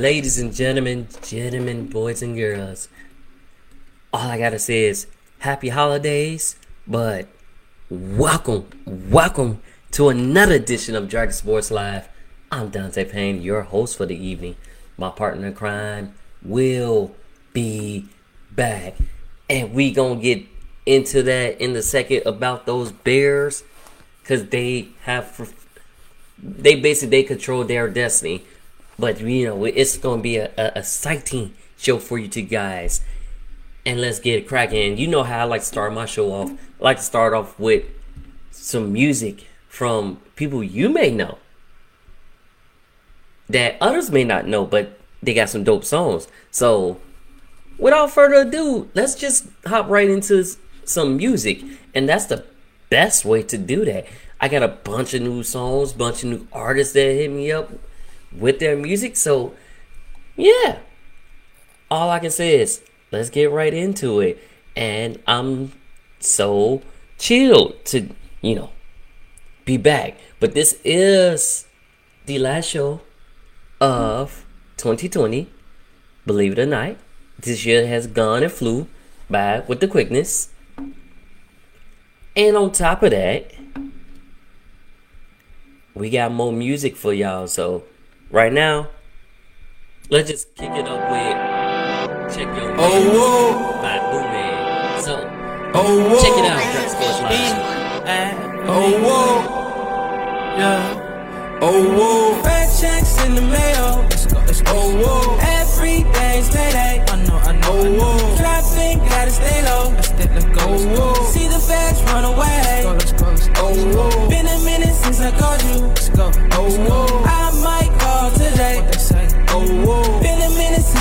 Ladies and gentlemen, gentlemen, boys and girls, all I gotta say is happy holidays, but welcome, welcome to another edition of Dragon Sports Live. I'm Dante Payne, your host for the evening. My partner in crime will be back, and we gonna get into that in the second about those Bears, cause they have, they basically they control their destiny but you know, it's gonna be a, a, exciting show for you two guys. And let's get cracking. You know how I like to start my show off. I like to start off with some music from people you may know that others may not know, but they got some dope songs. So, without further ado, let's just hop right into some music, and that's the best way to do that. I got a bunch of new songs, bunch of new artists that hit me up with their music. So, yeah, all I can say is let's get right into it. And I'm so chilled to, you know, be back. But this is the last show of 2020. Believe it or not, this year has gone and flew by with the quickness. And on top of that, we got more music for y'all. So right now, let's just kick it up with Check Your Oh, whoa. by Boomin. So, oh, whoa. check it out, Dress Sports Live. Oh, whoa. Yeah. Oh, whoa. Red checks in the mail. Let's go, let's go. Oh, whoa. Every day's payday. I know, I know. Oh, whoa. Trapping, gotta stay low. Let's, stay, let's go. Oh, whoa. See the feds run away. Let's go, let's go, let's go. Oh, whoa. Been a minute since I called you. Let's go. Oh, whoa.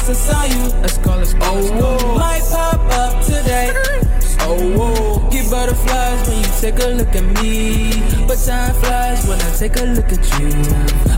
I saw you. Let's go, let's go. Oh, whoa. Might pop up today. Oh, whoa. Get butterflies when you take a look at me. But time flies when I take a look at you.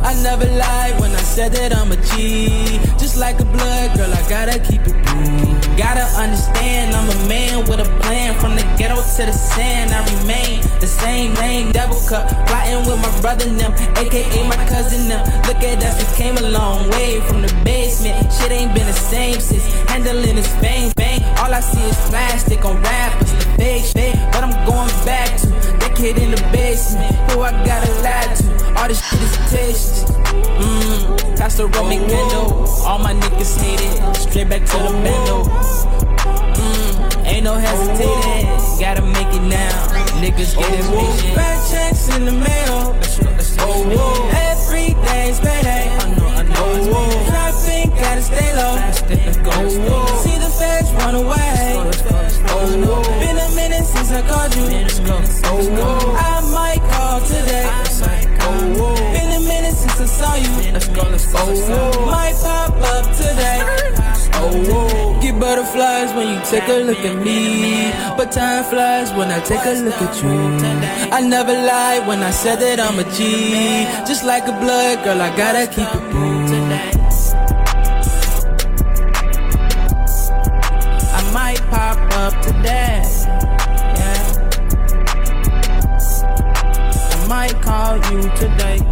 I never lied when I said that I'm a G. Just like a blood girl, I gotta keep it cool. Gotta understand I'm a man with a plan. From the ghetto to the sand, I remain the same name. Double cup, plotting with my brother them, aka my cousin them. Look at us, we came a long way from the basement. Shit ain't been the same since handling this fame. Bang, all I see is plastic on rappers, the fake. But I'm going back to kid in the basement. Who I gotta lie to? All this shit is tasty. Mmm, that's the Roman candle. All my niggas hate it. Straight back to the bando. Mm, ain't no hesitating. Gotta make it now. Niggas get impatient. Bad checks in the mail. Oh, whoa. Every day's payday. I know, I know. Oh, whoa. Trapping, gotta stay low. Oh, whoa. See the feds run away. Oh, whoa. Been a whoa. I might call today. Oh, whoa. Been a minute since I saw you. Let's go, let's go. Oh, whoa. Might pop up today. Oh, whoa. Get butterflies when you take a look at me. But time flies when I take a look at you. I never lied when I said that I'm a G. Just like a blood girl, I gotta keep it cool. You today.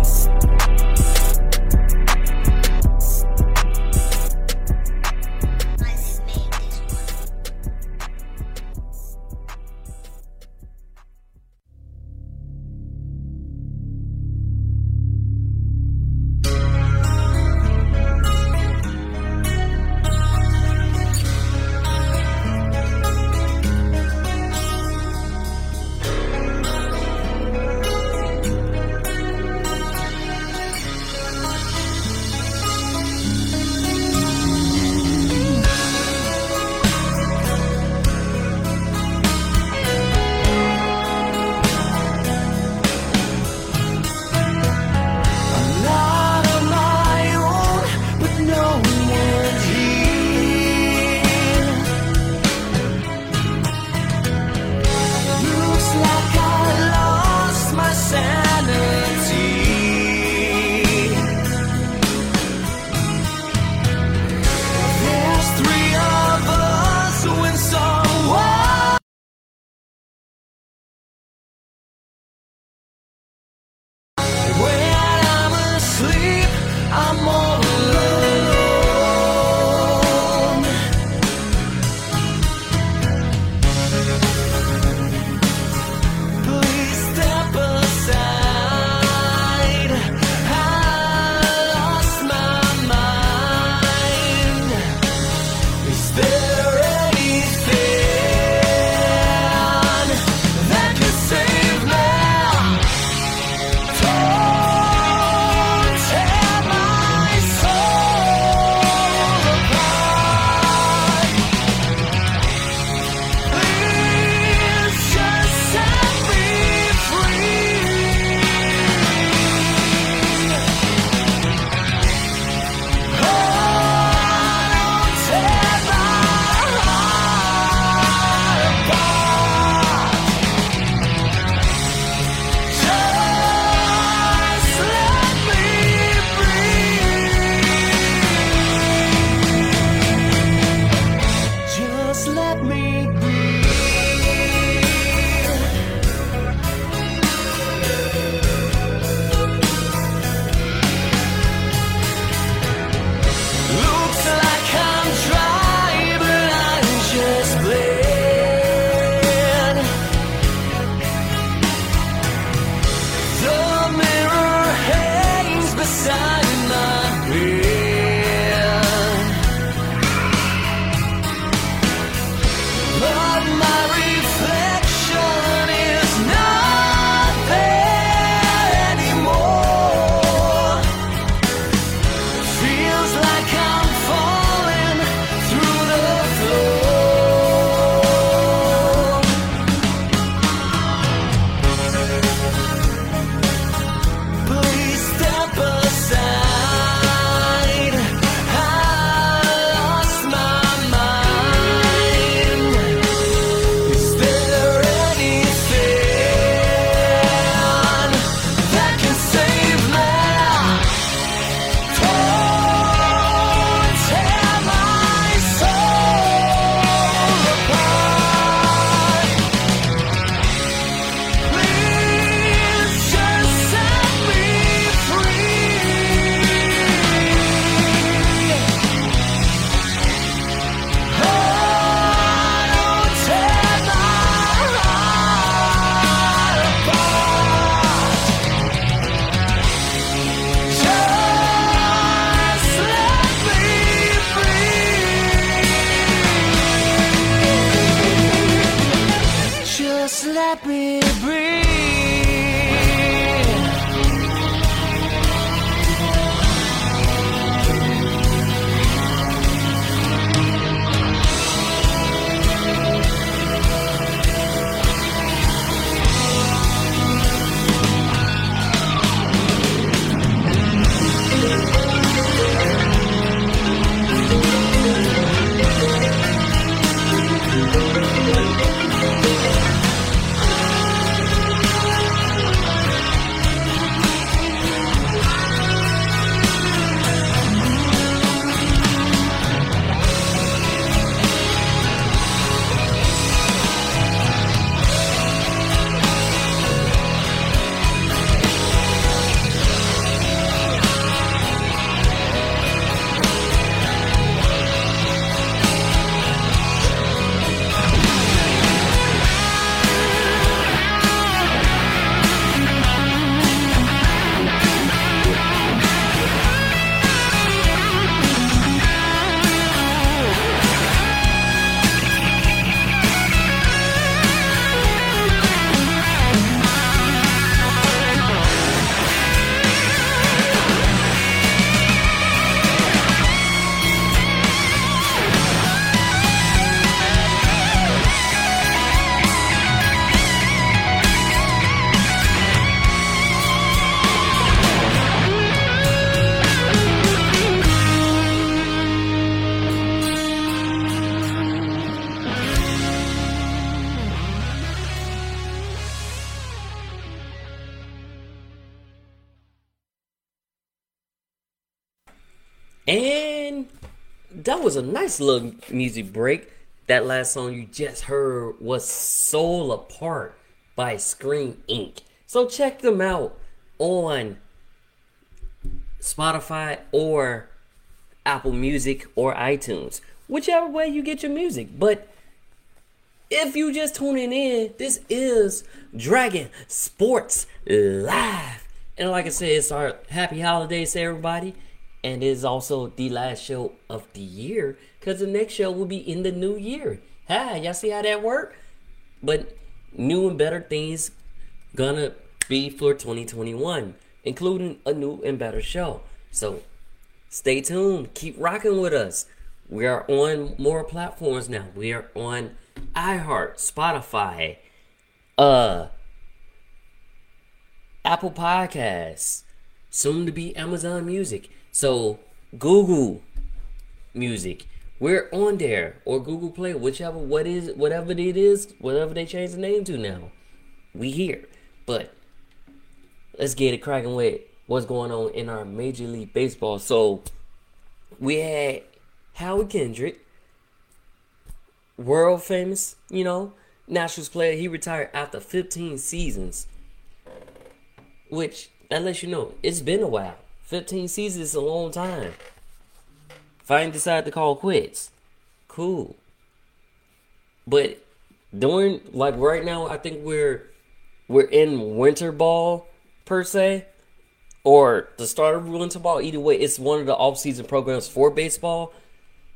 That was a nice little music break. That last song you just heard was Soul Apart by Screen Inc. So check them out on Spotify or Apple Music or iTunes, whichever way you get your music. But if you just tuning in, this is Dragon Sports Live. And like I said, it's our happy holidays to everybody. And it is also the last show of the year because the next show will be in the new year. Hi, y'all see how that work? But new and better things gonna be for 2021, including a new and better show. So stay tuned. Keep rocking with us. We are on more platforms now. We are on iHeart, Spotify, uh, Apple Podcasts, soon to be Amazon Music. So Google Music. We're on there or Google Play, whichever what is whatever it is, whatever they change the name to now. We here. But let's get it cracking with what's going on in our Major League Baseball. So we had Howard Kendrick, world famous, you know, Nationals player. He retired after 15 seasons, which that lets you know it's been a while. 15 seasons is a long time. Fine, decide to call quits. Cool. But during like right now, I think we're we're in winter ball per se, or the start of winter ball. Either way, it's one of the off season programs for baseball.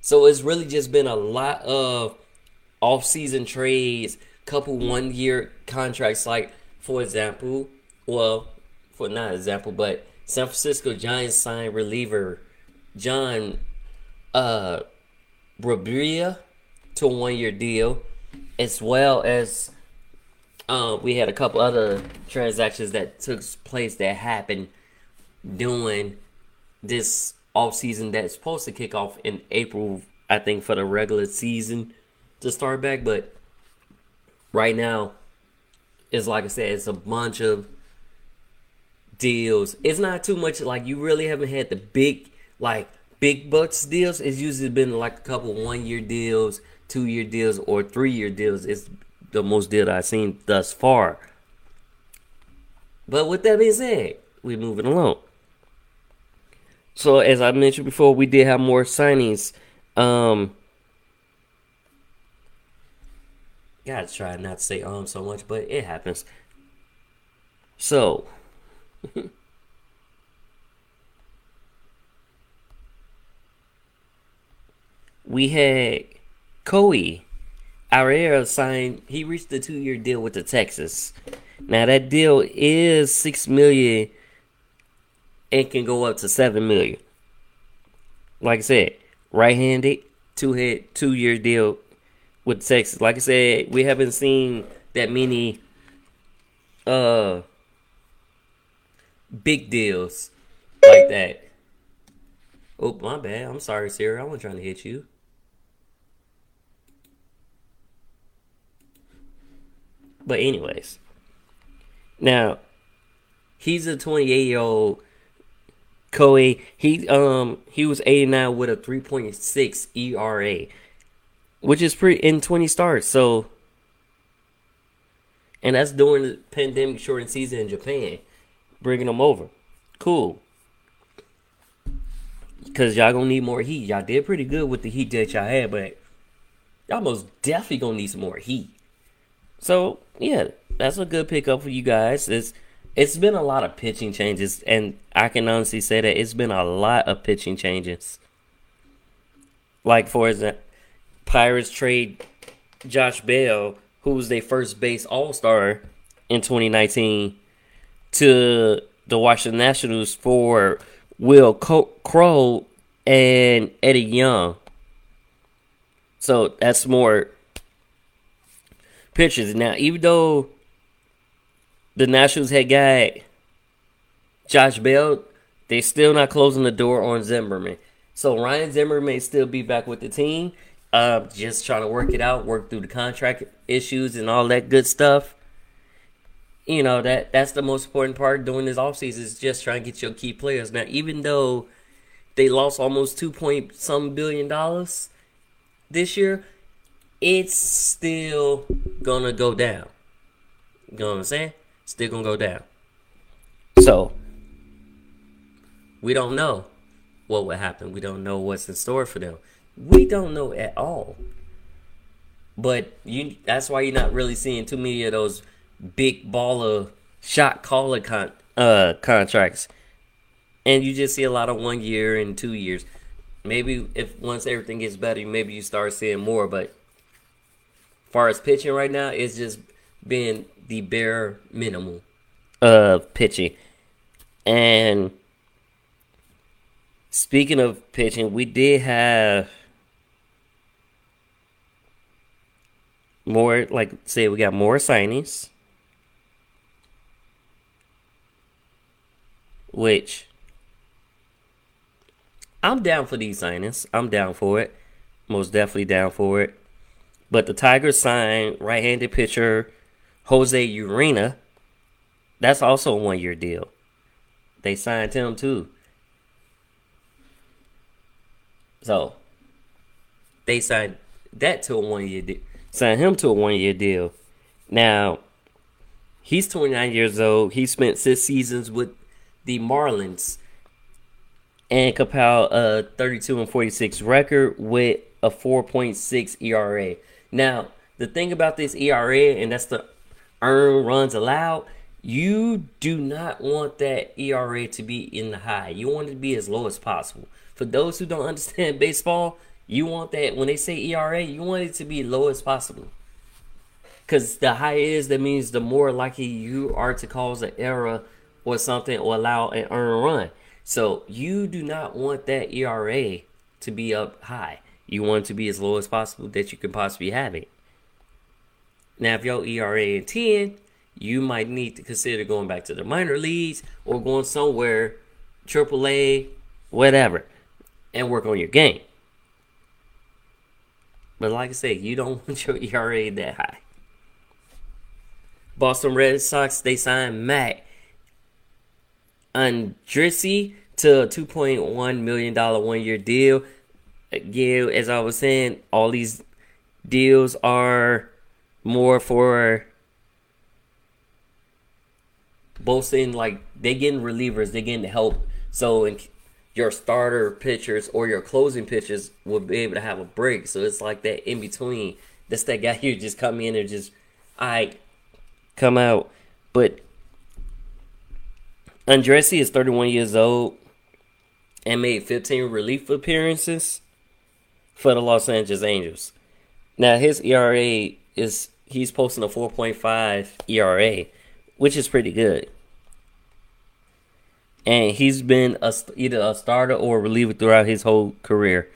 So it's really just been a lot of off season trades, couple one year contracts. Like for example, well, for not example, but San Francisco Giants signed reliever John uh Brebbia to a one year deal, as well as uh, we had a couple other transactions that took place that happened during this off season that's supposed to kick off in April, I think, for the regular season to start back. But right now, it's like I said, it's a bunch of deals. It's not too much like you really haven't had the big like big bucks deals. It's usually been like a couple one year deals, two year deals, or three year deals. It's the most deal I've seen thus far. But with that being said, we're moving along. So as I mentioned before, we did have more signings. Um gotta try not to say um so much, but it happens. So we had Kohei Arihara signed. He reached a two-year deal with the Texas. Now that deal is six million. It can go up to seven million. Like I said, right-handed, two-head, two-year deal with Texas. Like I said, we haven't seen that many uh big deals like that. Oh, my bad. I'm sorry, Sarah. I wasn't trying to hit you. But anyways, now he's a 28 year old Kohei. He um he was 89 with a 3.6 ERA, which is pretty in 20 starts. So, and that's during the pandemic shortened season in Japan, bringing them over. Cool. Cause y'all gonna need more heat. Y'all did pretty good with the heat that y'all had, but y'all most definitely gonna need some more heat. So yeah, that's a good pickup for you guys. It's it's been a lot of pitching changes, and I can honestly say that it's been a lot of pitching changes. Like for example, Pirates trade Josh Bell, who was their first base All Star in 2019, to the Washington Nationals for Wil Crowe and Eddie Young. So that's more pitchers. Now, even though the Nationals had got Josh Bell, they still not closing the door on Zimmerman. So Ryan Zimmerman may still be back with the team. Uh, just trying to work it out, work through the contract issues and all that good stuff. You know that that's the most important part during this offseason is just trying to get your key players. Now, even though they lost almost two point some billion dollars this year, it's still gonna go down. You know what I'm saying? Still gonna go down. So we don't know what would happen. We don't know what's in store for them. We don't know at all. But you that's why you're not really seeing too many of those big baller shot caller con, uh, contracts. And you just see a lot of one year and two years. Maybe if once everything gets better, maybe you start seeing more. But far as pitching right now, it's just been the bare minimum of pitching. And speaking of pitching, we did have more, like, say, we got more signings. Which I'm down for these signings. I'm down for it. Most definitely down for it. But the Tigers signed right-handed pitcher Jose Urena. That's also a one-year deal. They signed him too. So they signed that to a one-year deal. Signed him to a one-year deal. Now he's 29 years old. He spent six seasons with the Marlins and compiled a 32 and 46 record with a 4.6 ERA. Now, the thing about this ERA, and that's the earn runs allowed, you do not want that ERA to be in the high. You want it to be as low as possible. For those who don't understand baseball, you want that when they say ERA, you want it to be low as possible. Because the higher it is, that means the more likely you are to cause an error or something or allow an earned run. So you do not want that ERA to be up high. You want it to be as low as possible that you can possibly have it. Now, if your ERA is 10, you might need to consider going back to the minor leagues or going somewhere, AAA, whatever, and work on your game. But like I said, you don't want your ERA that high. Boston Red Sox, they signed Matt Andriese to a $2.1 million one year deal. Again, as I was saying, all these deals are more for both in like they getting relievers, they getting help. So in your starter pitchers or your closing pitchers will be able to have a break. So it's like that in between. That's that guy here just come in and just I come out. But Andriese is 31 years old and made 15 relief appearances for the Los Angeles Angels. Now his ERA is he's posting a 4.5 ERA, which is pretty good. And he's been a, either a starter or a reliever throughout his whole career.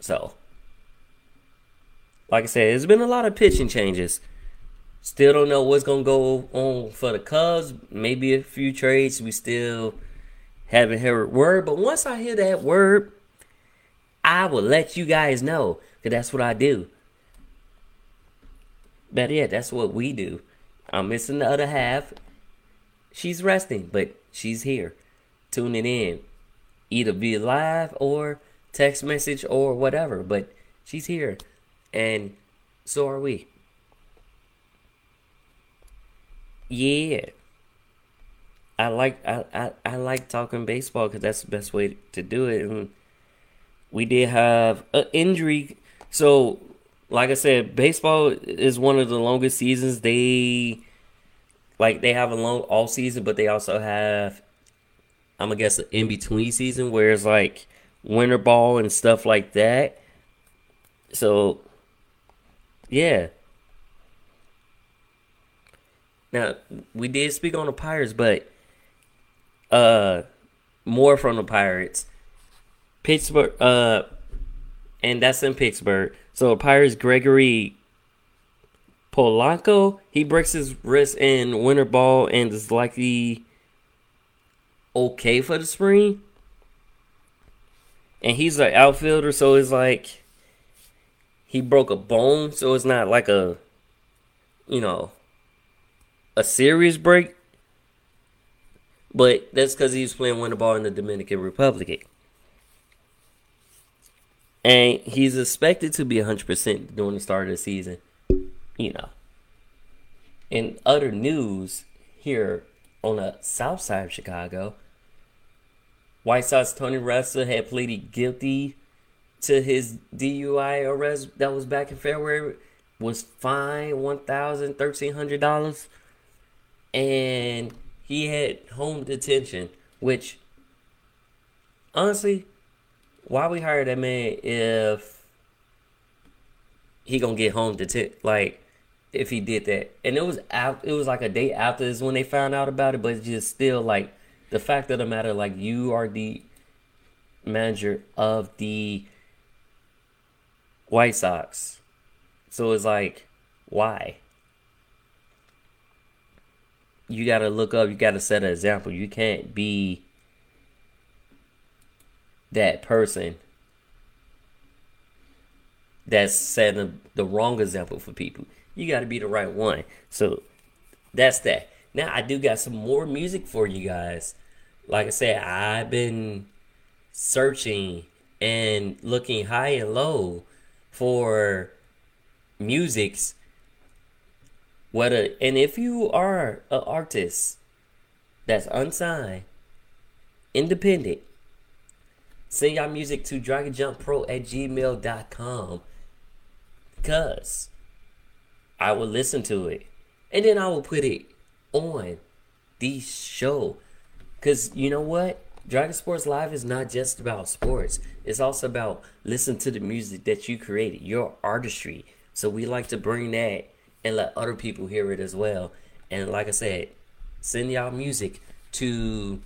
So, like I said, there's been a lot of pitching changes. Still don't know what's gonna go on for the Cubs. Maybe a few trades. We still haven't heard word. But once I hear that word, I will let you guys know. Cause that's what I do. But yeah, that's what we do. I'm missing the other half. She's resting, but she's here, tuning in, either be live or text message or whatever. But she's here, and so are we. Yeah. I like I, I, I like talking baseball because that's the best way to do it. And we did have an injury, so like I said, baseball is one of the longest seasons. They like they have a long all season, but they also have I'm gonna guess an in between season where it's like winter ball and stuff like that. So yeah. Now we did speak on the Pirates, but uh more from the Pirates. Pittsburgh uh and that's in Pittsburgh. So Pirates Gregory Polanco, he breaks his wrist in winter ball and is likely okay for the spring. And he's an outfielder, so it's like he broke a bone, so it's not like a you know a serious break, but that's because he was playing winter ball in the Dominican Republic. And he's expected to be 100% during the start of the season. You know. In other news here on the south side of Chicago, White Sox Tony La Russa had pleaded guilty to his DUI arrest that was back in February, was fined $1,300 and he had home detention. Which, honestly, why we hire that man if he gonna get home detention? Like, if he did that, and it was out, it was like a day after is when they found out about it, but it's just still like the fact of the matter, like you are the manager of the White Sox. So it's like, why? You got to look up, you got to set an example. You can't be that person that's setting the wrong example for people. You got to be the right one. So that's that. Now I do got some more music for you guys. Like I said, I've been searching and looking high and low for musics whether and if you are an artist that's unsigned independent send your music to dragonjumppro at gmail.com because i will listen to it and then i will put it on the show because you know what Dragon Sports Live is not just about sports. It's also about listen to the music that you created, your artistry. So we like to bring that and let other people hear it as well. And like I said, send y'all music to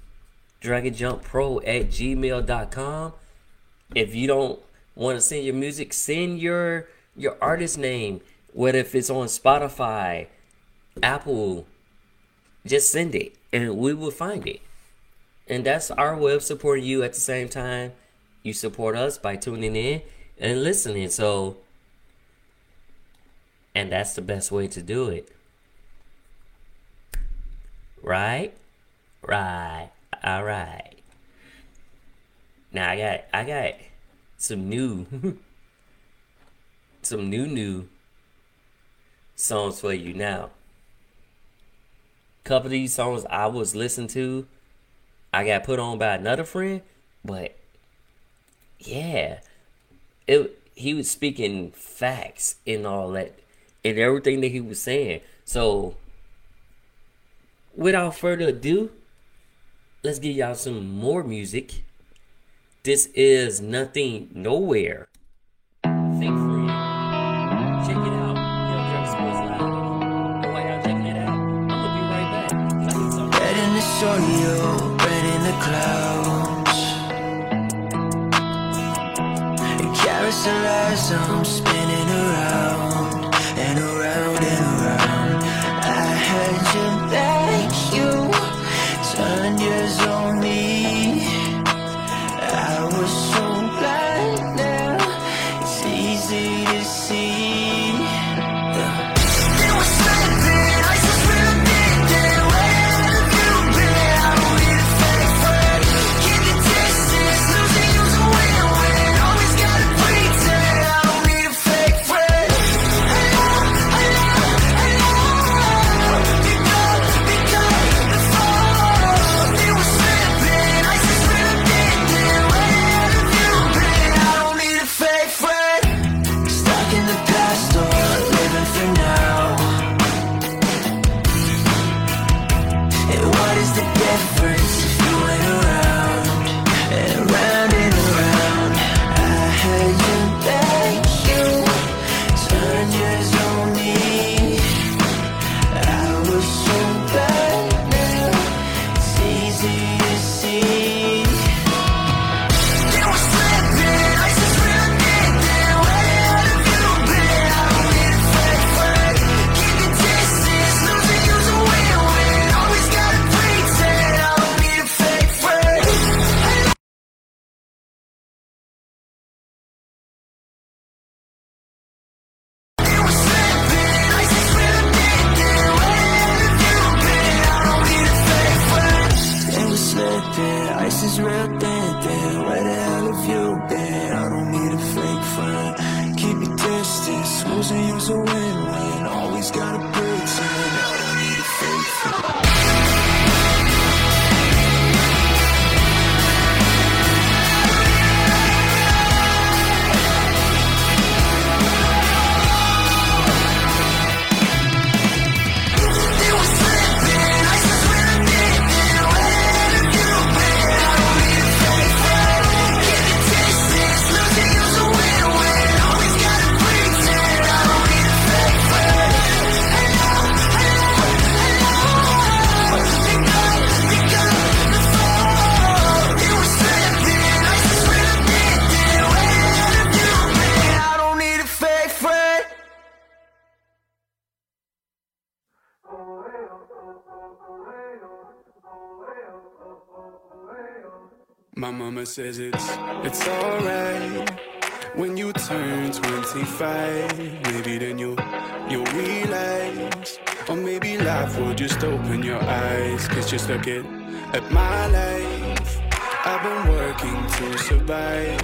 dragonjumppro at gmail.com. If you don't want to send your music, send your your artist name, whether if it's on Spotify, Apple, just send it and we will find it. And that's our way of supporting you at the same time. You support us by tuning in and listening. So, and that's the best way to do it. Right? Right. All right. Now I got I got some new some new new songs for you now. Couple of these songs I was listening to I got put on by another friend, but yeah, it he was speaking facts in all that and everything that he was saying. So without further ado, let's give y'all some more music. This is nothing nowhere. Think free. Check it out. Yo, Drug Sports Live. And while y'all checking it out, I'm gonna be right back. I need some- Red in the clouds. And carousel as I'm um, spinning distance. Losing you's a My mama says it's it's alright when you turn 25. Maybe then you you'll realize, or maybe life will just open your eyes. Cause just looking at my life, I've been working to survive.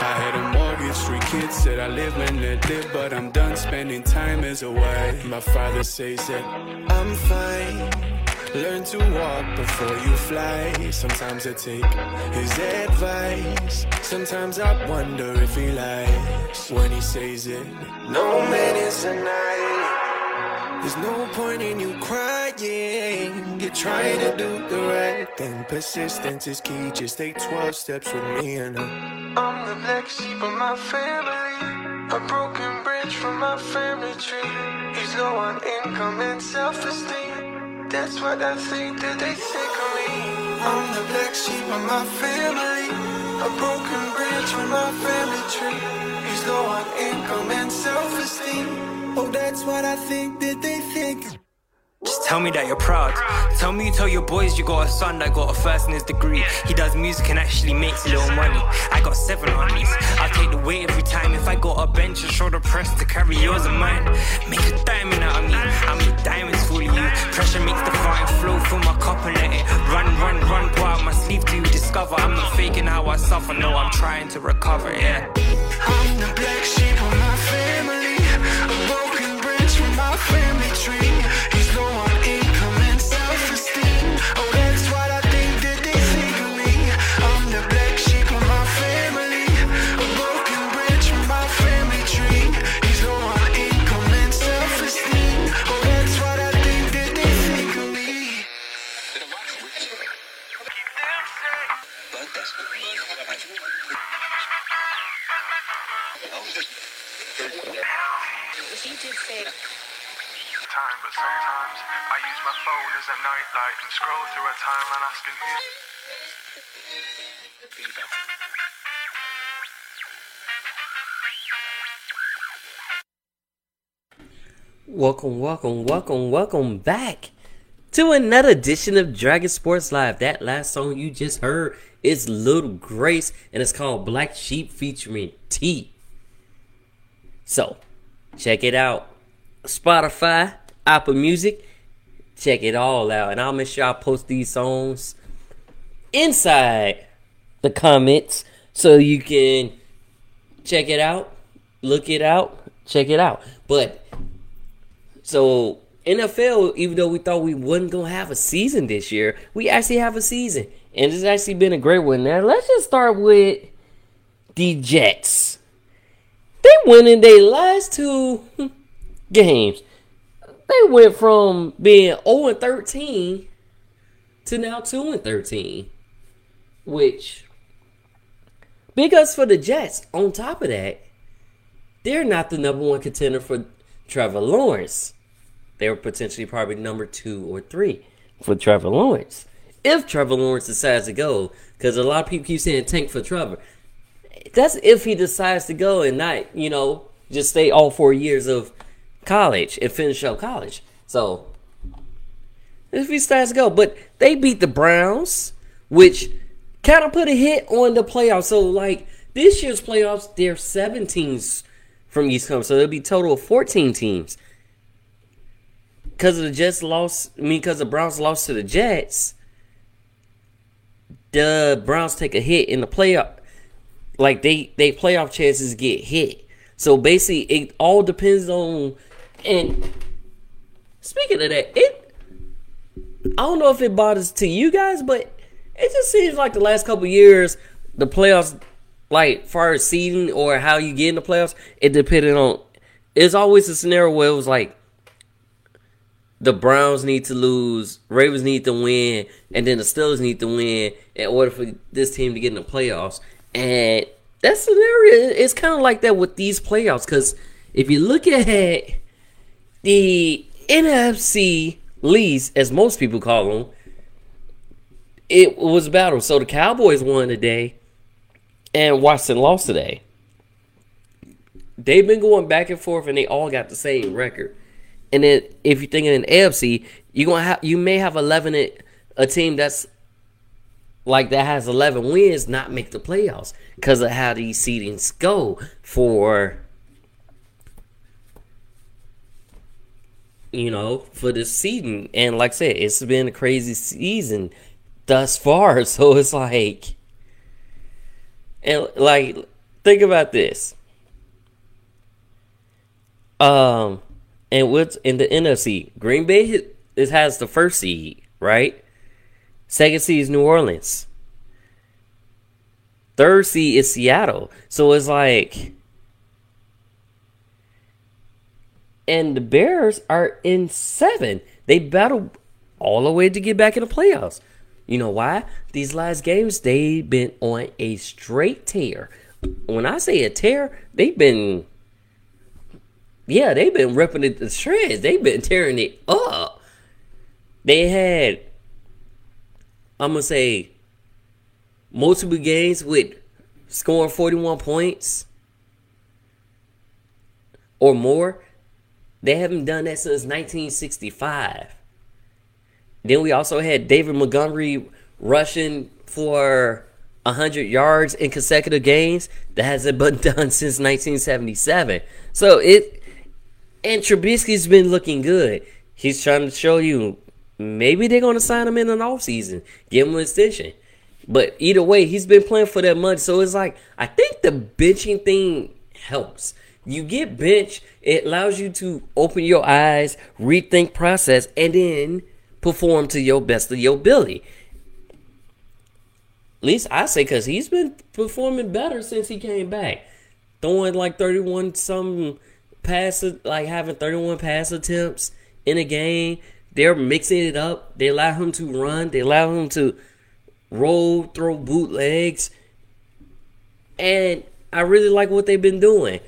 I had a mortgage, three kids said I live and let live, but I'm done spending time as a wife. My father says that I'm fine. Learn to walk before you fly. Sometimes I take his advice. Sometimes I wonder if he lies when he says it. No man is an island. There's no point in you crying. You're trying to do the right thing. Persistence is key. Just take 12 steps with me and I'm. I'm the black sheep of my family. A broken branch from my family tree. He's low on income and self-esteem. That's what I think that they think of me. I'm the black sheep of my family. A broken branch from my family tree. He's low on income and self-esteem. Oh, that's what I think that they think. Just tell me that you're proud. Tell me you tell your boys you got a son that got a first in his degree. He does music and actually makes a little money. I got seven honeys. I'll take the weight every time if I got a bench and shoulder press to carry yours and mine. Make a diamond out of me. I make diamonds for you. Pressure makes the fire flow through my cup and let it run, run, run. Pour out my sleeve you discover I'm not faking how I suffer. No, I'm trying to recover. Yeah. I'm the black sheep of my family. A broken branch from my family tree. Phone as a and scroll through a timeline asking who. Welcome, welcome, welcome, welcome back to another edition of Dragon Sports Live. That last song you just heard is Little Grace, and it's called Black Sheep featuring T. So, check it out. Spotify, Apple Music, check it all out. And I'll make sure I post these songs inside the comments so you can check it out, look it out, check it out. But so NFL, even though we thought we wasn't gonna have a season this year, we actually have a season, and it's actually been a great one. Now let's just start with the Jets. They winning their last two games. They went from being 0 and 13 to now 2 and 13, which because for the Jets, on top of that, they're not the number one contender for Trevor Lawrence. They were potentially probably number two or three for Trevor Lawrence. If Trevor Lawrence decides to go, because a lot of people keep saying tank for Trevor. That's if he decides to go and not, you know, just stay all four years of college and finish up college. So, if he decides to go. But they beat the Browns, which kind of put a hit on the playoffs. So, like, this year's playoffs, they're seven teams from East Coast. So, it'll be total of 14 teams. Because of the Jets lost, I mean, because the Browns lost to the Jets, the Browns take a hit in the playoff, like they they playoff chances get hit. So basically, it all depends on. And speaking of that, it I don't know if it bothers to you guys, but it just seems like the last couple years the playoffs, like far as seeding or how you get in the playoffs, it depended on. It's always a scenario where it was like the Browns need to lose, Ravens need to win, and then the Steelers need to win in order for this team to get in the playoffs. And that scenario is kind of like that with these playoffs because if you look at the NFC least, as most people call them, it was a battle. So the Cowboys won today, and Washington lost today. They've been going back and forth, and they all got the same record. And then if you're thinking in AFC, you're gonna have you may have eleven a team that's like that has eleven wins not make the playoffs because of how these seedings go for you know for the season. And like I said, it's been a crazy season thus far. So it's like and like think about this. Um and what's in the NFC? Green Bay it has the first seed, right? Second seed is New Orleans. Third seed is Seattle. So it's like and the Bears are in seven. They battle all the way to get back in the playoffs. You know why? These last games they've been on a straight tear. When I say a tear, they've been yeah, they've been ripping it to shreds. They've been tearing it up. They had, I'm gonna say, multiple games with scoring 41 points or more. They haven't done that since 1965. Then we also had David Montgomery rushing for 100 yards in consecutive games. That hasn't been done since 1977. So it and Trubisky's been looking good. He's trying to show you maybe they're going to sign him in an offseason, give him an extension. But either way, he's been playing for that much. So it's like, I think the benching thing helps. You get bench, it allows you to open your eyes, rethink process, and then perform to your best of your ability. At least I say because he's been performing better since he came back. Throwing like 31 some pass like having 31 pass attempts in a game. They're mixing it up. They allow him to run. They allow him to roll, throw bootlegs. And I really like what they've been doing.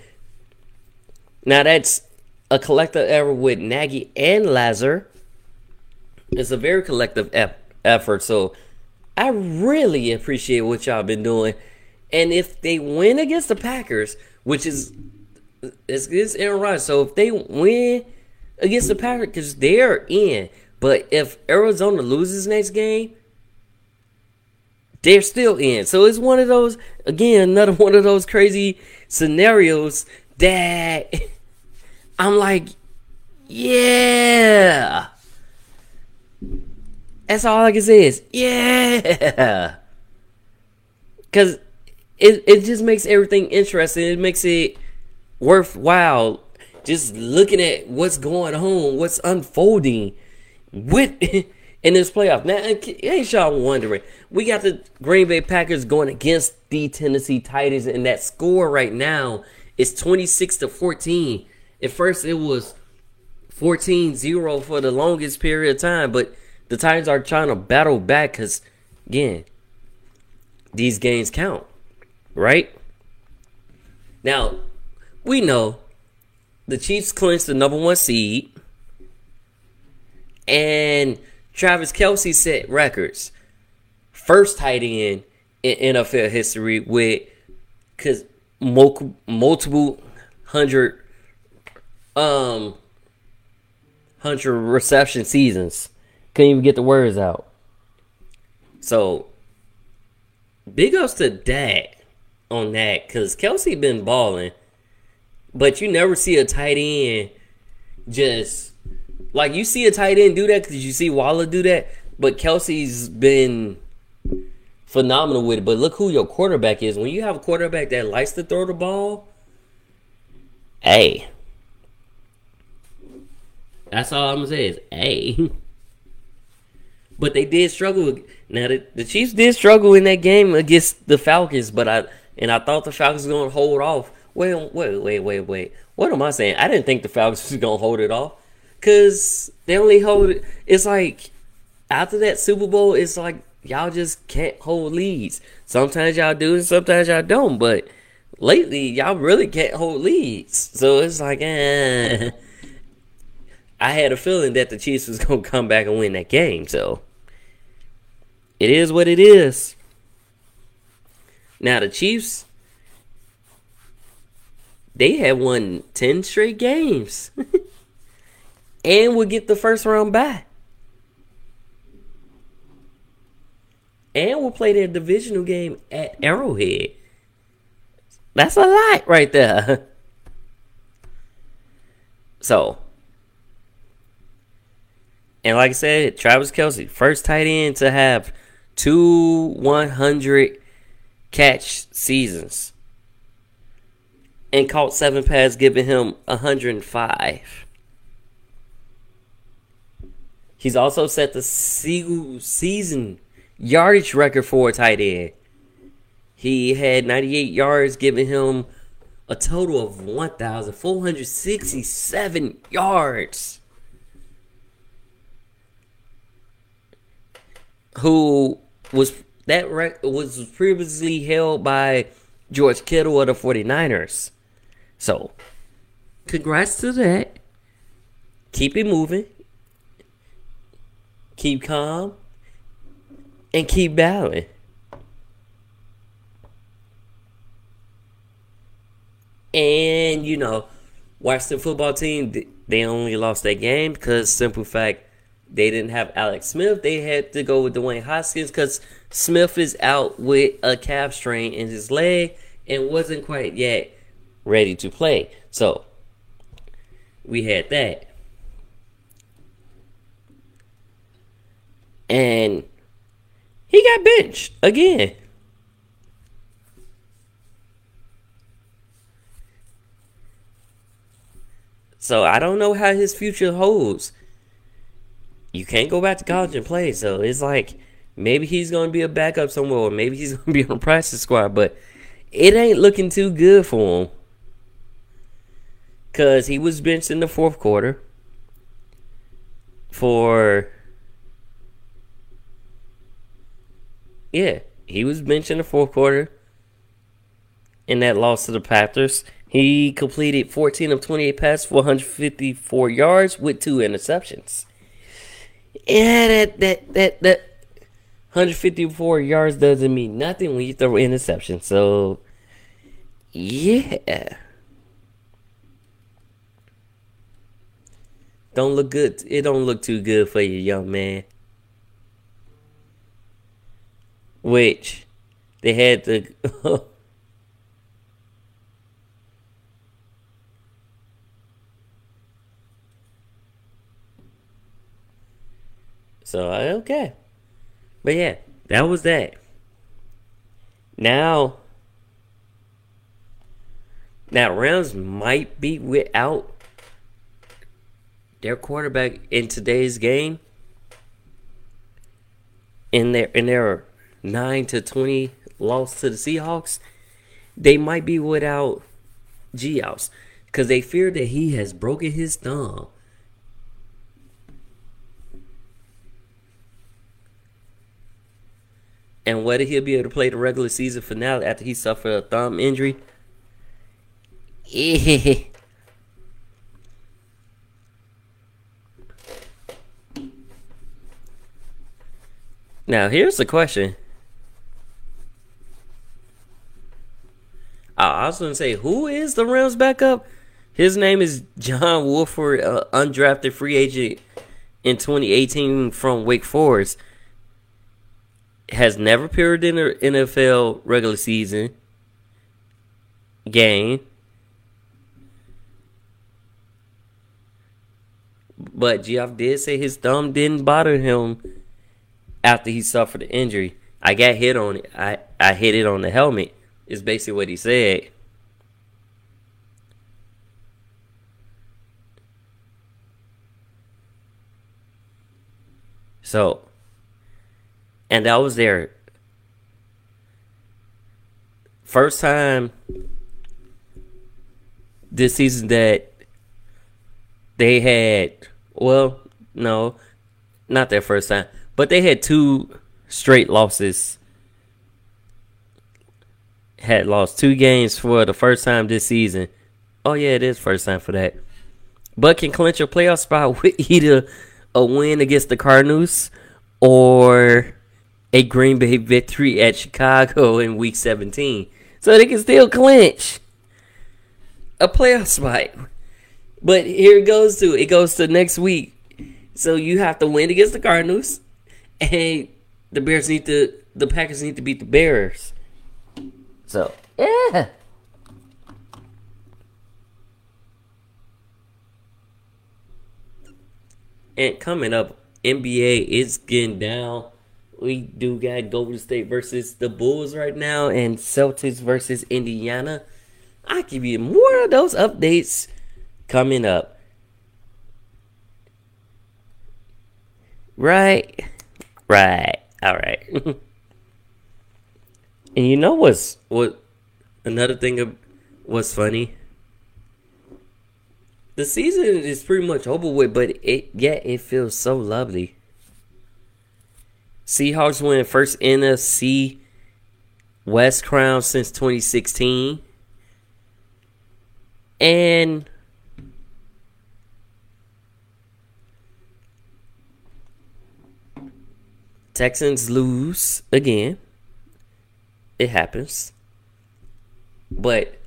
Now that's a collective effort with Nagy and Lazor. It's a very collective effort. So I really appreciate what y'all been doing. And if they win against the Packers, which is it's against Aaron. So if they win against the Packers, they're in. But if Arizona loses next game, they're still in. So it's one of those again, another one of those crazy scenarios that I'm like, yeah. That's all I can say is yeah. Cause it it just makes everything interesting. It makes it worthwhile just looking at what's going on, what's unfolding with in this playoff. Now, ain't y'all wondering? We got the Green Bay Packers going against the Tennessee Titans, and that score right now is 26 to 14. At first, it was 14 0 for the longest period of time, but the Titans are trying to battle back because, again, these games count, right? Now, we know the Chiefs clinched the number one seed, and Travis Kelce set records. First tight end in NFL history with cause multiple hundred um hundred reception seasons. Couldn't even get the words out. So big ups to Dak on that because Kelce been balling. But you never see a tight end just like you see a tight end do that because you see Waller do that. But Kelce's been phenomenal with it. But look who your quarterback is. When you have a quarterback that likes to throw the ball, hey, that's all I'm gonna say is a. But they did struggle. Now the, the Chiefs did struggle in that game against the Falcons, but I and I thought the Falcons were gonna hold off. Wait, wait, wait, wait, wait. What am I saying? I didn't think the Falcons was gonna hold it off because they only hold it. It's like after that Super Bowl, it's like y'all just can't hold leads. Sometimes y'all do, and sometimes y'all don't. But lately, y'all really can't hold leads. So it's like, eh. I had a feeling that the Chiefs was gonna come back and win that game. So it is what it is. Now the Chiefs, they have won ten straight games, and will get the first round back. and we'll play their divisional game at Arrowhead. That's a lot right there. So, and like I said, Travis Kelce, first tight end to have two 100 catch seasons and caught seven passes, giving him 105. He's also set the season yardage record for a tight end. He had 98 yards, giving him a total of 1,467 yards. Who was that rec- was previously held by George Kittle of the 49ers. So, congrats to that. Keep it moving. Keep calm and keep battling. And you know, Washington football team they only lost that game because simple fact they didn't have Alex Smith. They had to go with Dwayne Haskins because Smith is out with a calf strain in his leg and wasn't quite yet ready to play. So we had that. And he got benched again. So I don't know how his future holds. You can't go back to college and play, so it's like maybe he's gonna be a backup somewhere, or maybe he's gonna be on the practice squad, but it ain't looking too good for him. Cause he was benched in the fourth quarter for Yeah, he was benched in the fourth quarter in that loss to the Panthers. He completed 14 of 28 passes for 154 yards with two interceptions. Yeah, that that that that 154 yards doesn't mean nothing when you throw an interception. So, yeah. Don't look good. It don't look too good for you, young man. which they had to. so okay, but yeah, that was that. Now, now Rams might be without their quarterback in today's game. In their in their 9 to 20 loss to the Seahawks, they might be without Gio's because they fear that he has broken his thumb. And whether he'll be able to play the regular season finale after he suffered a thumb injury, Now, here's the question. I was going to say, who is the Rams backup? His name is John Wolford, uh, undrafted free agent in 2018 from Wake Forest. Has never appeared in an NFL regular season game. But Goff did say his thumb didn't bother him after he suffered the injury. I got hit on it. I, I hit it on the helmet. Is basically what he said. So, and that was their first time this season that they had, well, no, not their first time, but they had two straight losses. Had lost two games for the first time this season. Oh yeah, it is first time for that. But can clinch a playoff spot with either a win against the Cardinals or a Green Bay victory at Chicago in Week 17. So they can still clinch a playoff spot. But here it goes to it goes to next week. So you have to win against the Cardinals, and the Bears need to the Packers need to beat the Bears. So yeah. And coming up, NBA is getting down. We do got Golden State versus the Bulls right now, and Celtics versus Indiana. I'll give you more of those updates coming up. Right. Right. All right. and you know what's what another thing was funny? The season is pretty much over with, but it yet it feels so lovely. Seahawks win first NFC West crown since 2016. And Texans lose again. It happens. But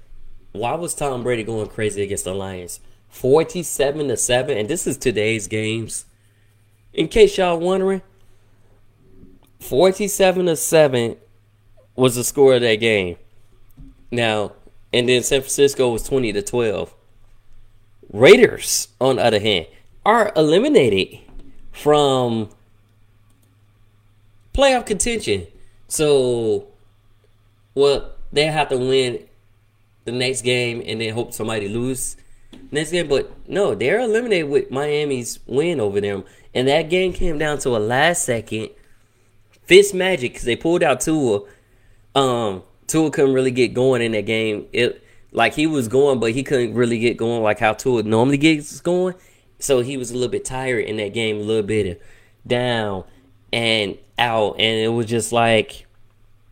why was Tom Brady going crazy against the Lions? 47 to 7 and this is today's games. In case y'all wondering, 47 to 7 was the score of that game. Now, and then San Francisco was 20 to 12. Raiders, on the other hand, are eliminated from playoff contention. So, well, they have to win the next game and then hope somebody lose next game. But no, they're eliminated with Miami's win over them. And that game came down to a last second Fitz magic because they pulled out Tua. Um, Tua couldn't really get going in that game. It like he was going, but he couldn't really get going like how Tua normally gets going. So he was a little bit tired in that game, a little bit down and out, and it was just like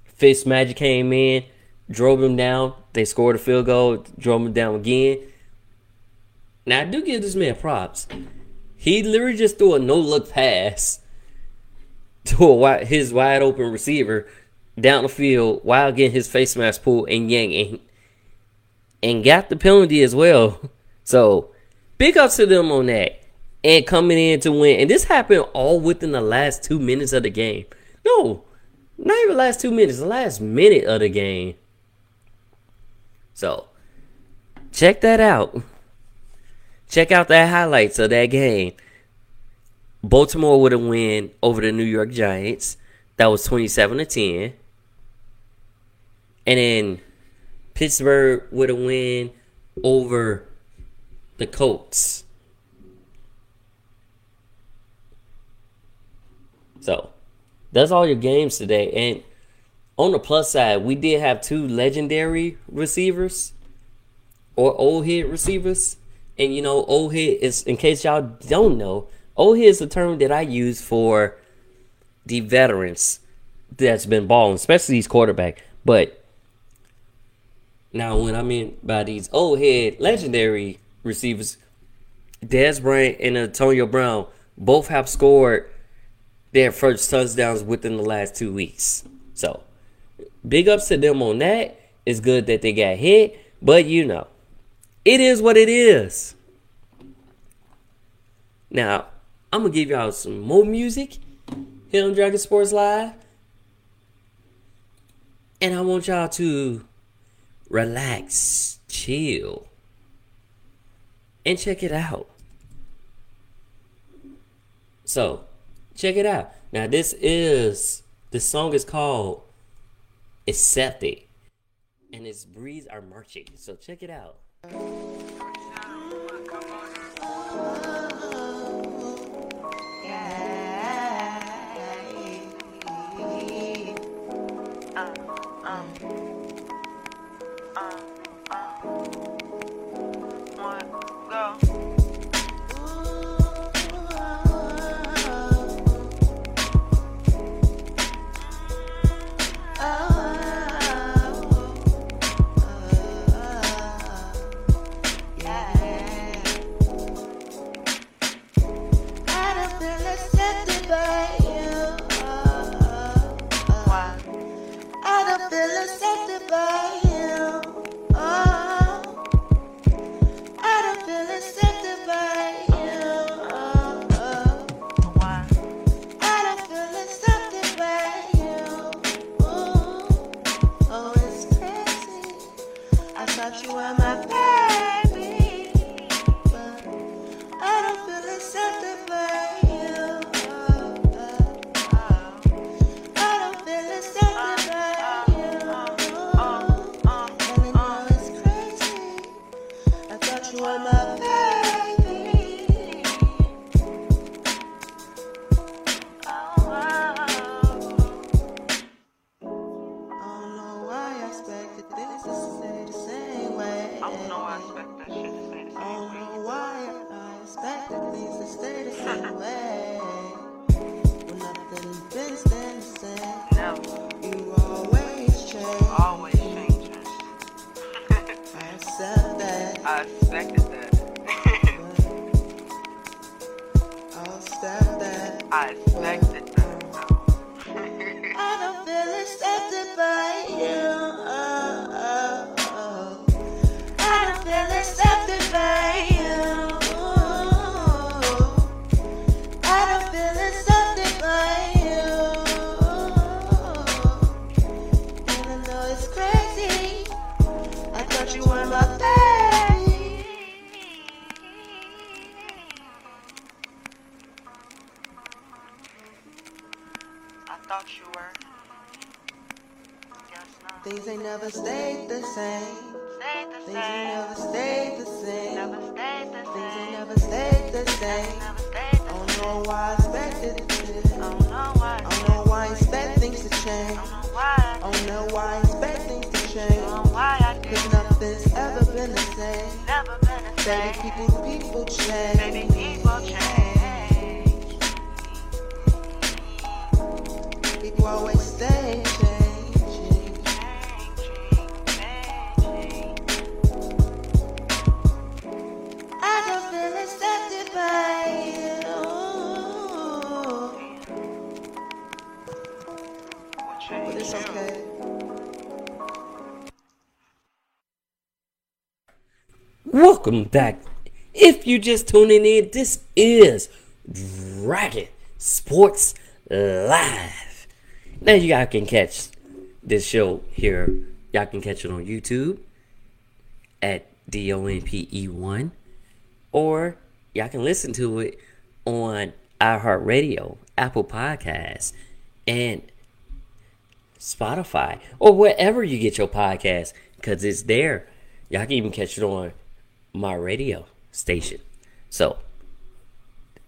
Fitz magic came in, drove him down. They scored a field goal, drove him down again. Now I do give this man props. He literally just threw a no look pass to a wide, his wide open receiver down the field while getting his face mask pulled and yanked and, got the penalty as well. So big ups to them on that and coming in to win. And this happened all within the last two minutes of the game. No, not even last two minutes, the last minute of the game. So check that out. Check out the highlights of that game. Baltimore would have win over the New York Giants. That was 27 to 10. And then Pittsburgh would have win over the Colts. So, that's all your games today. And on the plus side, we did have two legendary receivers or old head receivers. And you know, old head is, in case y'all don't know, Oh, head is the term that I use for the veterans that's been balling, especially these quarterback. But now, when I mean by these old head legendary receivers, Dez Bryant and Antonio Brown both have scored their first touchdowns within the last two weeks. So, big ups to them on that. It's good that they got hit, but you know, it is what it is. Now, I'm gonna give y'all some more music here on Dragon Sports Live. And I want y'all to relax, chill, and check it out. So, check it out. Now, this is The song is called Accepted. And its breeds are marching. So check it out. Back. If you just tuning in, this is Dragon Sports Live. Now you guys can catch this show here. Y'all can catch it on YouTube at DONPE1 or y'all can listen to it on iHeartRadio, Apple Podcasts, and Spotify or wherever you get your podcast because it's there. Y'all can even catch it on my radio station. So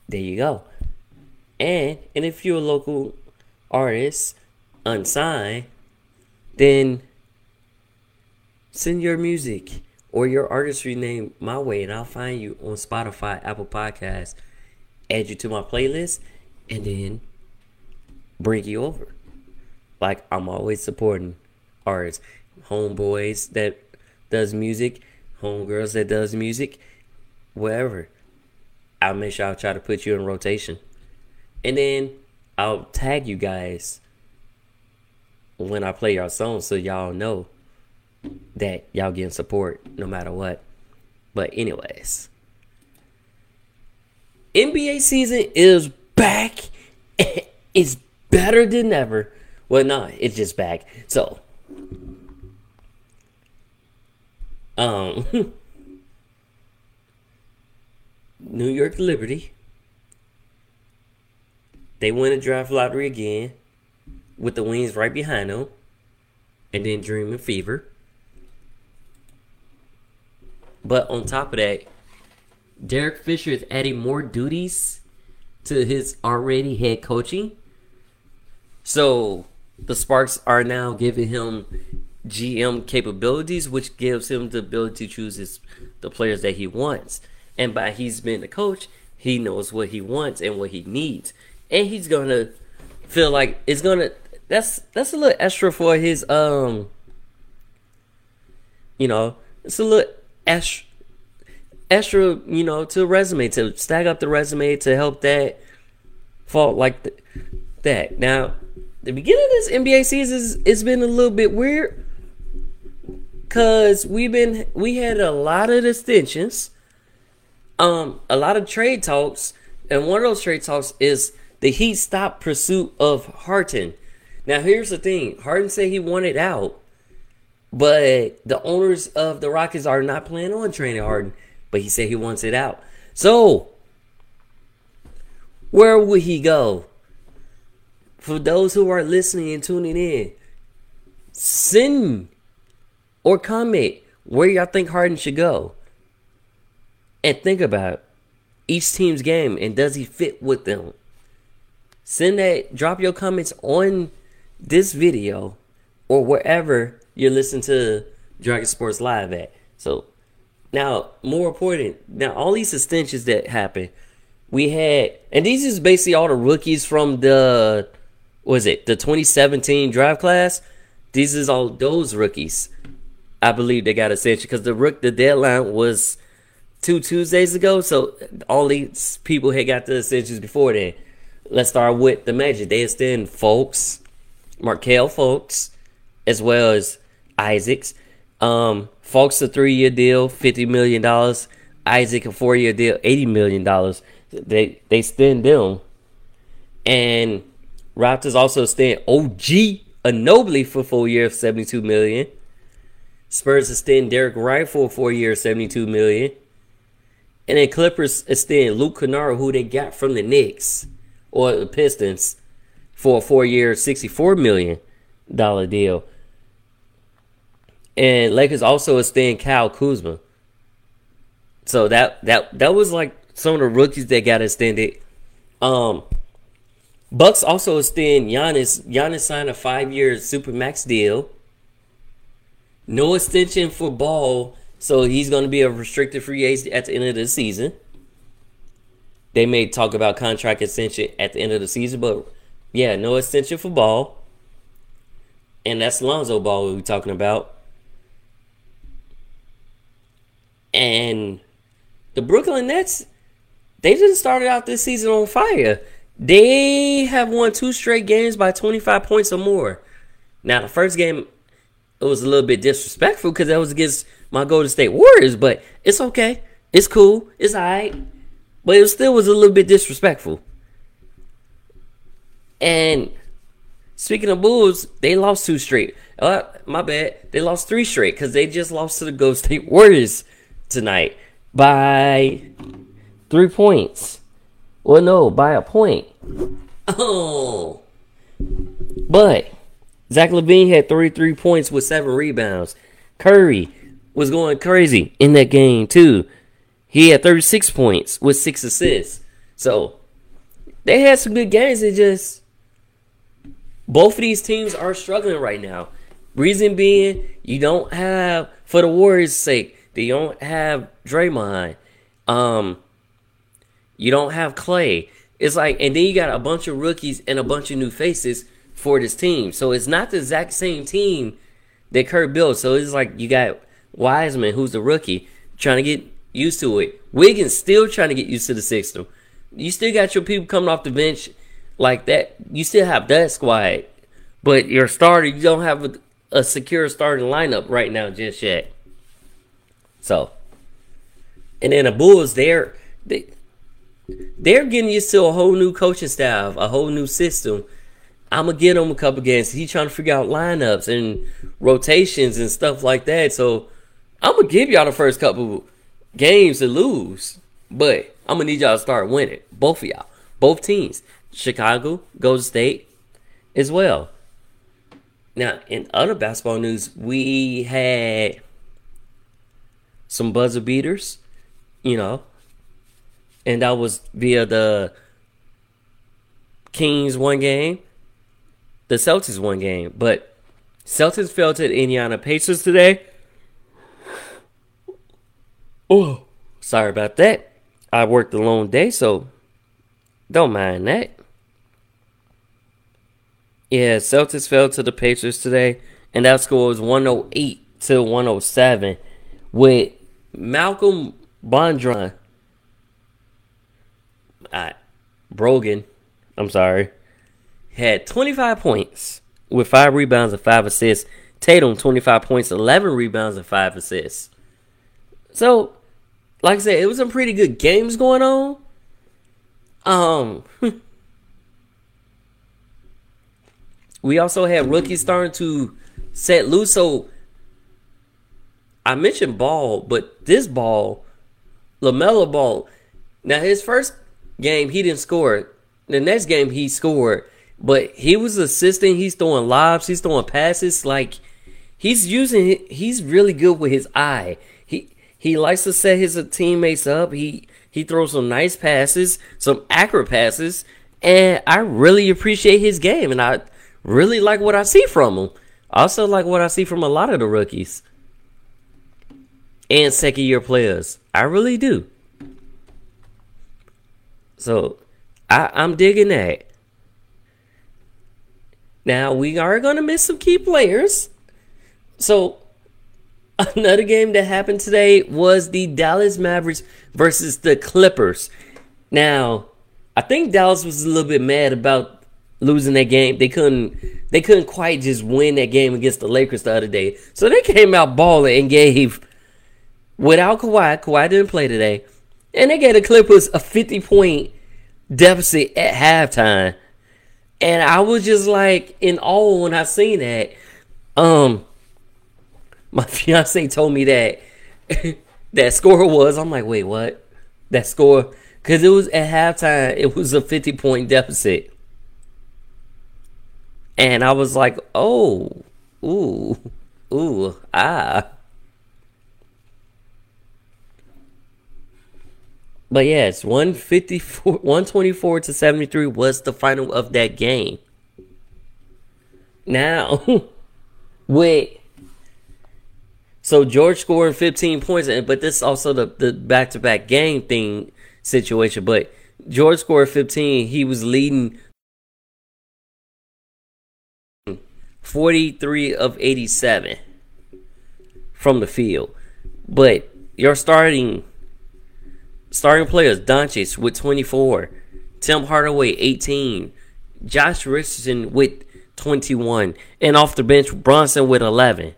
there you go. And and if you're a local artist, unsigned, then send your music or your artistry name my way and I'll find you on Spotify, Apple Podcasts, add you to my playlist, and then bring you over. Like I'm always supporting artists, homeboys that does music, homegirls that does music, wherever. I'll make sure I'll try to put you in rotation. And then I'll tag you guys when I play your song so y'all know that y'all getting support no matter what. But anyways. NBA season is back. It's better than ever. Well, no, it's just back. So, um, New York Liberty. They win the draft lottery again. with the wings right behind them. and then Dream and Fever. But on top of that, Derek Fisher is adding more duties to his already head coaching. So the Sparks are now giving him GM capabilities, which gives him the ability to choose his, the players that he wants. And by he's been the coach, he knows what he wants and what he needs, and he's gonna feel like it's gonna. That's that's a little extra for his um. You know, it's a little extra extra, you know, to resume to stack up the resume to help that fall like th- that. Now, the beginning of this NBA season is, it's been a little bit weird because we've been we had a lot of extensions, um, a lot of trade talks, and one of those trade talks is the Heat stop pursuit of Harden. Now, here's the thing: Harden said he wanted out, but the owners of the Rockets are not planning on trading Harden. But he said he wants it out. So, where would he go? For those who are listening and tuning in, send or comment where y'all think Harden should go. And think about each team's game and does he fit with them? Send that, drop your comments on this video or wherever you're listening to Dragon Sports Live at. So now, more important, now all these extensions that happened, we had, and these is basically all the rookies from the, was it the 2017 draft class? These is all those rookies. I believe they got extension because the rook the deadline was two Tuesdays ago, so all these people had got the extensions before then. Let's start with the Magic. They extend Fultz, Markelle Fultz, as well as Isaacs. Um, Fultz a three year deal, fifty million dollars. Isaac a four year deal, eighty million dollars. They they extend them, and Raptors also extend OG Anunoby for four years, seventy two million. Spurs extend Derek Wright for four years, seventy two million. And then Clippers extend Luke Kennard, who they got from the Knicks or the Pistons, for a four year, sixty four million dollar deal. And Lakers also extend Kyle Kuzma. So that that that was like some of the rookies that got extended. Um Bucks also extend Giannis. Giannis signed a five year super max deal. No extension for Ball, so he's going to be a restricted free agent at the end of the season. They may talk about contract extension at the end of the season, but yeah, no extension for Ball. And that's Lonzo Ball we're talking about. And the Brooklyn Nets, they just started out this season on fire. They have won two straight games by 25 points or more. Now, the first game, it was a little bit disrespectful because that was against my Golden State Warriors, but it's okay. It's cool. It's all right. But it still was a little bit disrespectful. And speaking of Bulls, they lost two straight. Uh, my bad. They lost three straight because they just lost to the Golden State Warriors tonight by three points. Well, no, by a point. Oh. But Zach LaVine had 33 points with seven rebounds. Curry was going crazy in that game, too. He had 36 points with six assists. So they had some good games. It just both of these teams are struggling right now. Reason being, you don't have for the Warriors' sake, they don't have Draymond. Um, you don't have Klay. It's like, and then you got a bunch of rookies and a bunch of new faces for this team. So it's not the exact same team that Kurt built. So it's like you got Wiseman, who's the rookie, trying to get used to it. Wiggins still trying to get used to the system. You still got your people coming off the bench like that. You still have that squad, but your starter, you don't have a, a secure starting lineup right now just yet. So, and then the Bulls, they're they, they're getting used to a whole new coaching staff, a whole new system. I'm gonna get him a couple games. He's trying to figure out lineups and rotations and stuff like that. So I'm gonna give y'all the first couple games to lose, but I'm gonna need y'all to start winning. Both of y'all, both teams, Chicago, Golden State, as well. Now, in other basketball news, we had some buzzer beaters, you know, and that was via the Kings one game, the Celtics one game, but Celtics fell to the Indiana Pacers today. Oh, sorry about that. I worked a long day, so don't mind that. Yeah, Celtics fell to the Pacers today, and that score was 108 to 107 with Malcolm Bondron. Uh, Brogdon, I'm sorry, had 25 points with 5 rebounds and 5 assists. Tatum, 25 points, 11 rebounds, and 5 assists. So, like I said, it was some pretty good games going on. Um, we also had rookies starting to set loose. So I mentioned ball, but this ball, LaMelo ball. Now his first game he didn't score. The next game he scored, but he was assisting. He's throwing lobs. He's throwing passes. Like he's using. He's really good with his eye. He he likes to set his teammates up. He he throws some nice passes, some accurate passes, and I really appreciate his game. And I really like what I see from him. Also like what I see from a lot of the rookies and second year players. I really do. So I, I'm digging that. Now we are gonna miss some key players. So another game that happened today was the Dallas Mavericks versus the Clippers. Now, I think Dallas was a little bit mad about losing that game. They couldn't they couldn't quite just win that game against the Lakers the other day. So they came out balling and gave without Kawhi, Kawhi didn't play today. And they gave the Clippers a 50 point deficit at halftime. And I was just like in awe when I seen that. Um my fiance told me that that score was. I'm like, wait, what? That score? Because it was at halftime, it was a 50 point deficit. And I was like, oh, ooh, ooh, ah. But yes, 154, 124 to 73 was the final of that game. Now, with so George scoring 15 points, but this is also the the back to back game thing situation. But George scored 15. He was leading 43 of 87 from the field. But you're starting starting players, Doncic with 24, Tim Hardaway 18, Josh Richardson with 21, and off the bench Brunson with 11.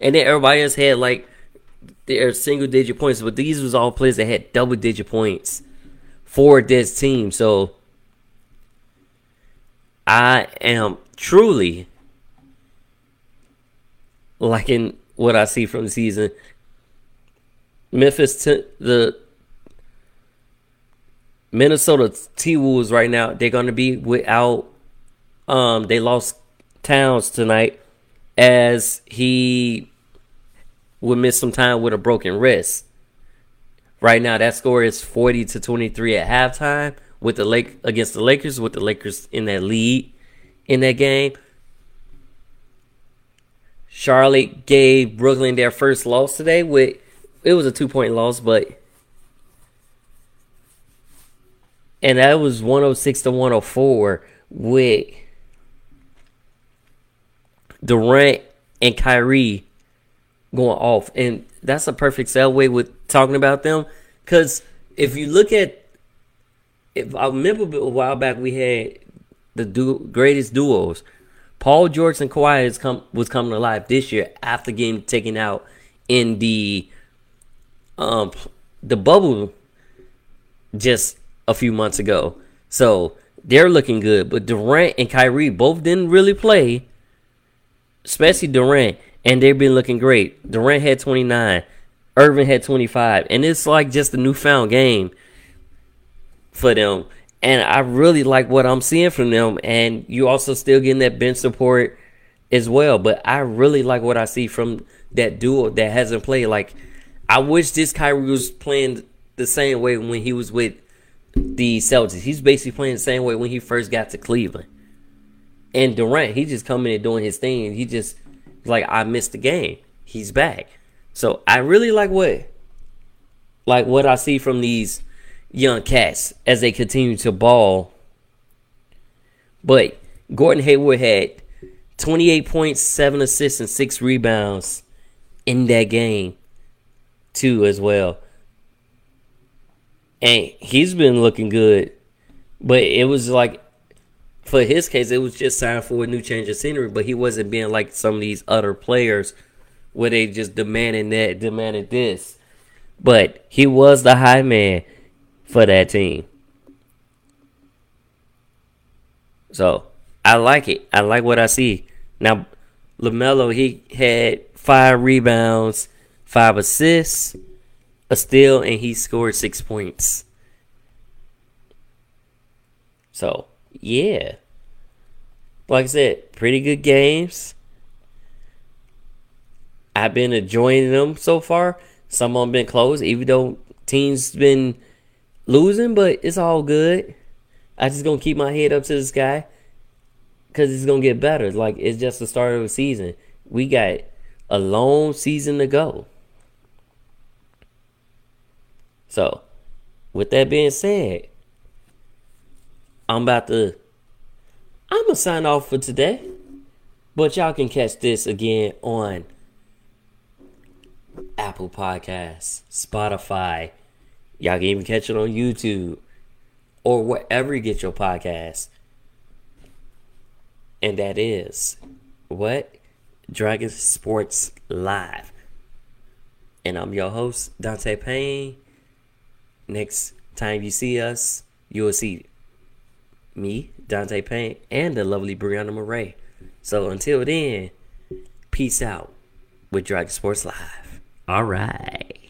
And then everybody else had like their single digit points, but these was all players that had double digit points for this team. So I am truly liking what I see from the season. Memphis, t- the Minnesota T Wolves right now, they're going to be without. Um, they lost Towns tonight as he would miss some time with a broken wrist. Right now, that score is forty to twenty three at halftime with the Lake against the Lakers, with the Lakers in that lead in that game. Charlotte gave Brooklyn their first loss today. With it was a two point loss, but and that was one hundred six to one hundred four with Durant and Kyrie going off, and that's a perfect segue with talking about them. Because if you look at, if I remember a while back, we had the du- greatest duos. Paul George and Kawhi has come was coming alive this year after getting taken out in the um the bubble just a few months ago. So they're looking good. But Durant and Kyrie both didn't really play, especially Durant, and they've been looking great. Durant had 29, Irving had 25, and it's like just a newfound game for them. And I really like what I'm seeing from them. And you also still getting that bench support as well. But I really like what I see from that duo that hasn't played. Like, I wish this Kyrie was playing the same way when he was with the Celtics. He's basically playing the same way when he first got to Cleveland. And Durant, he just coming and doing his thing. He just like I missed the game. He's back. So I really like what like what I see from these young cats as they continue to ball. But Gordon Hayward had 28 points, 7 assists, and 6 rebounds in that game, too, as well. And he's been looking good. But it was like, for his case, it was just time for a new change of scenery. But he wasn't being like some of these other players where they just demanding that, demanding this. But he was the high man for that team. So I like it. I like what I see. Now LaMelo, he had five rebounds, five assists, a steal, and he scored six points. So yeah. Like I said, pretty good games. I've been enjoying them so far. Some of them been close, even though teams been losing, but it's all good. I just gonna keep my head up to the sky because it's gonna get better. Like it's just the start of the season. We got a long season to go. So, with that being said, I'm about to. I'm gonna sign off for today, but y'all can catch this again on Apple Podcasts, Spotify. Y'all can even catch it on YouTube or wherever you get your podcast. And that is what? Dragon Sports Live. And I'm your host, Dante Payne. Next time you see us, you will see me, Dante Payne, and the lovely Brianna Murray. So until then, peace out with Dragon Sports Live. All right.